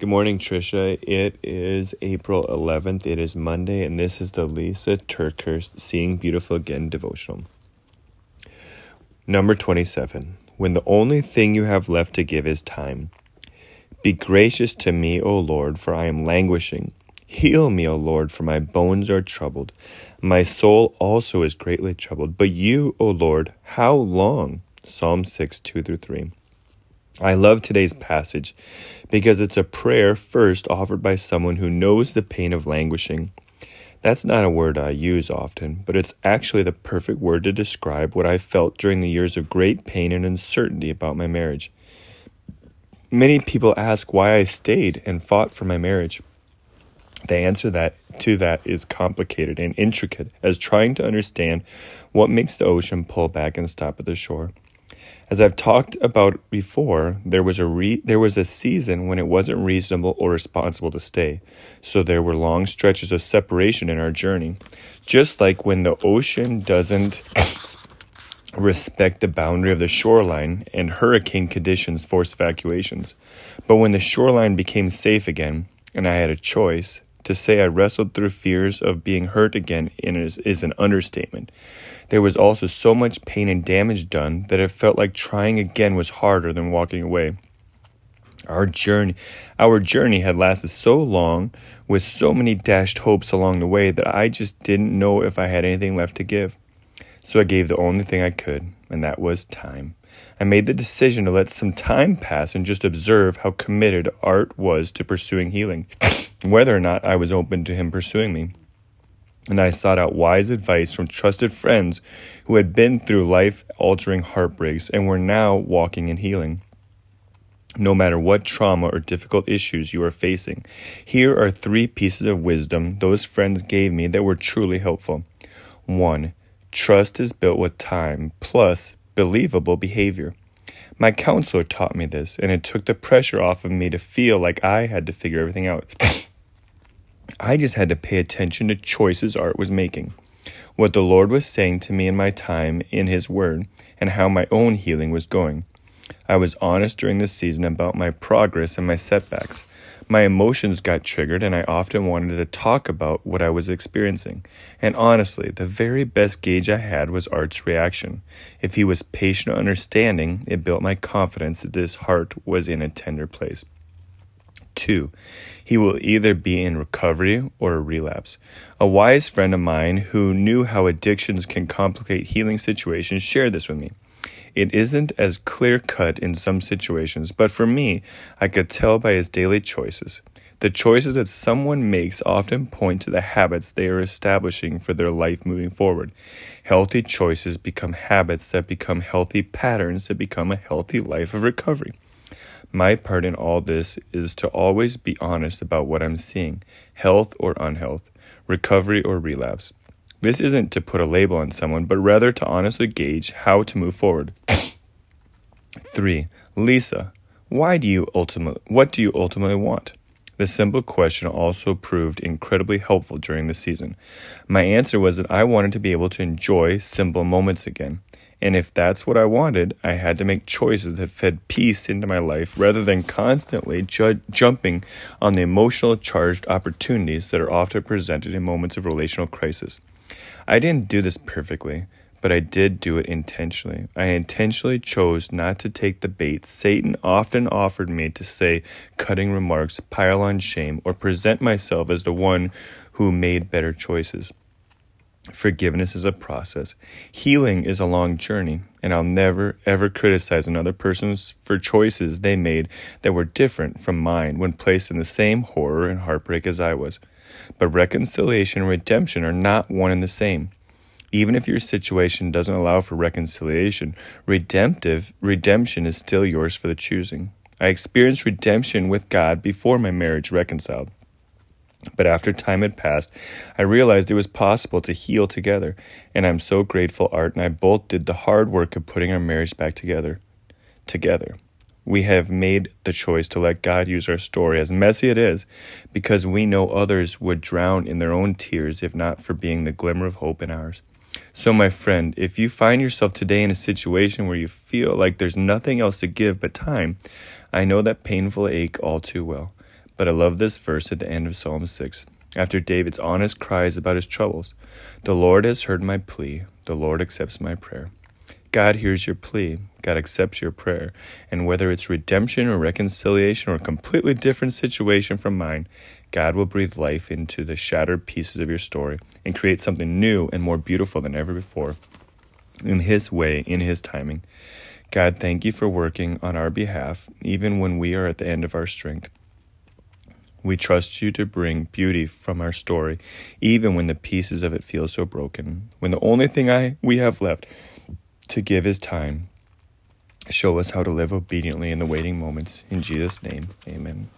Good morning, Trisha. It is April 11th. It is Monday, and this is the Lisa TerKeurst Seeing Beautiful Again devotional. Number 27. When the only thing you have left to give is time. Be gracious to me, O Lord, for I am languishing. Heal me, O Lord, for my bones are troubled. My soul also is greatly troubled. But you, O Lord, how long? Psalm 6, 2 through 3. I love today's passage because it's a prayer first offered by someone who knows the pain of languishing. That's not a word I use often, but it's actually the perfect word to describe what I felt during the years of great pain and uncertainty about my marriage. Many people ask why I stayed and fought for my marriage. The answer that to that is complicated and intricate as trying to understand what makes the ocean pull back and stop at the shore. As I've talked about before, there was a re- there was a season when it wasn't reasonable or responsible to stay. So there were long stretches of separation in our journey. Just like when the ocean doesn't respect the boundary of the shoreline and hurricane conditions force evacuations. But when the shoreline became safe again and I had a choice, to say I wrestled through fears of being hurt again is, is an understatement. There was also so much pain and damage done that it felt like trying again was harder than walking away. Our journey, our journey had lasted so long with so many dashed hopes along the way that I just didn't know if I had anything left to give. So I gave the only thing I could, and that was time. I made the decision to let some time pass and just observe how committed Art was to pursuing healing, whether or not I was open to him pursuing me and I sought out wise advice from trusted friends who had been through life altering heartbreaks and were now walking in healing. No matter what trauma or difficult issues you are facing, here are three pieces of wisdom those friends gave me that were truly helpful. 1. Trust is built with time, plus believable behavior. My counselor taught me this, and it took the pressure off of me to feel like I had to figure everything out. I just had to pay attention to choices Art was making, what the Lord was saying to me in my time in His Word, and how my own healing was going. I was honest during this season about my progress and my setbacks. My emotions got triggered, and I often wanted to talk about what I was experiencing. And honestly, the very best gauge I had was Art's reaction. If he was patient and understanding, it built my confidence that his heart was in a tender place. Two, he will either be in recovery or a relapse. A wise friend of mine who knew how addictions can complicate healing situations shared this with me. It isn't as clear cut in some situations, but for me, I could tell by his daily choices. The choices that someone makes often point to the habits they are establishing for their life moving forward. Healthy choices become habits that become healthy patterns that become a healthy life of recovery. My part in all this is to always be honest about what I'm seeing health or unhealth, recovery or relapse. This isn't to put a label on someone, but rather to honestly gauge how to move forward. 3. Lisa, why do you ultimately what do you ultimately want? The simple question also proved incredibly helpful during the season. My answer was that I wanted to be able to enjoy simple moments again. And if that's what I wanted, I had to make choices that fed peace into my life rather than constantly ju- jumping on the emotional charged opportunities that are often presented in moments of relational crisis. I didn't do this perfectly, but I did do it intentionally. I intentionally chose not to take the bait Satan often offered me to say cutting remarks, pile on shame, or present myself as the one who made better choices. Forgiveness is a process. Healing is a long journey, and I'll never ever criticize another person for choices they made that were different from mine when placed in the same horror and heartbreak as I was. But reconciliation and redemption are not one and the same. Even if your situation doesn't allow for reconciliation, redemptive redemption is still yours for the choosing. I experienced redemption with God before my marriage reconciled. But after time had passed, I realized it was possible to heal together, and I'm so grateful Art and I both did the hard work of putting our marriage back together. Together. We have made the choice to let God use our story, as messy it is, because we know others would drown in their own tears if not for being the glimmer of hope in ours. So, my friend, if you find yourself today in a situation where you feel like there's nothing else to give but time, I know that painful ache all too well. But I love this verse at the end of Psalm 6. After David's honest cries about his troubles, the Lord has heard my plea, the Lord accepts my prayer. God hears your plea, God accepts your prayer, and whether it's redemption or reconciliation or a completely different situation from mine, God will breathe life into the shattered pieces of your story and create something new and more beautiful than ever before. In His way, in His timing. God, thank you for working on our behalf, even when we are at the end of our strength. We trust you to bring beauty from our story, even when the pieces of it feel so broken. When the only thing I we have left to give is time. Show us how to live obediently in the waiting moments. In Jesus' name, amen.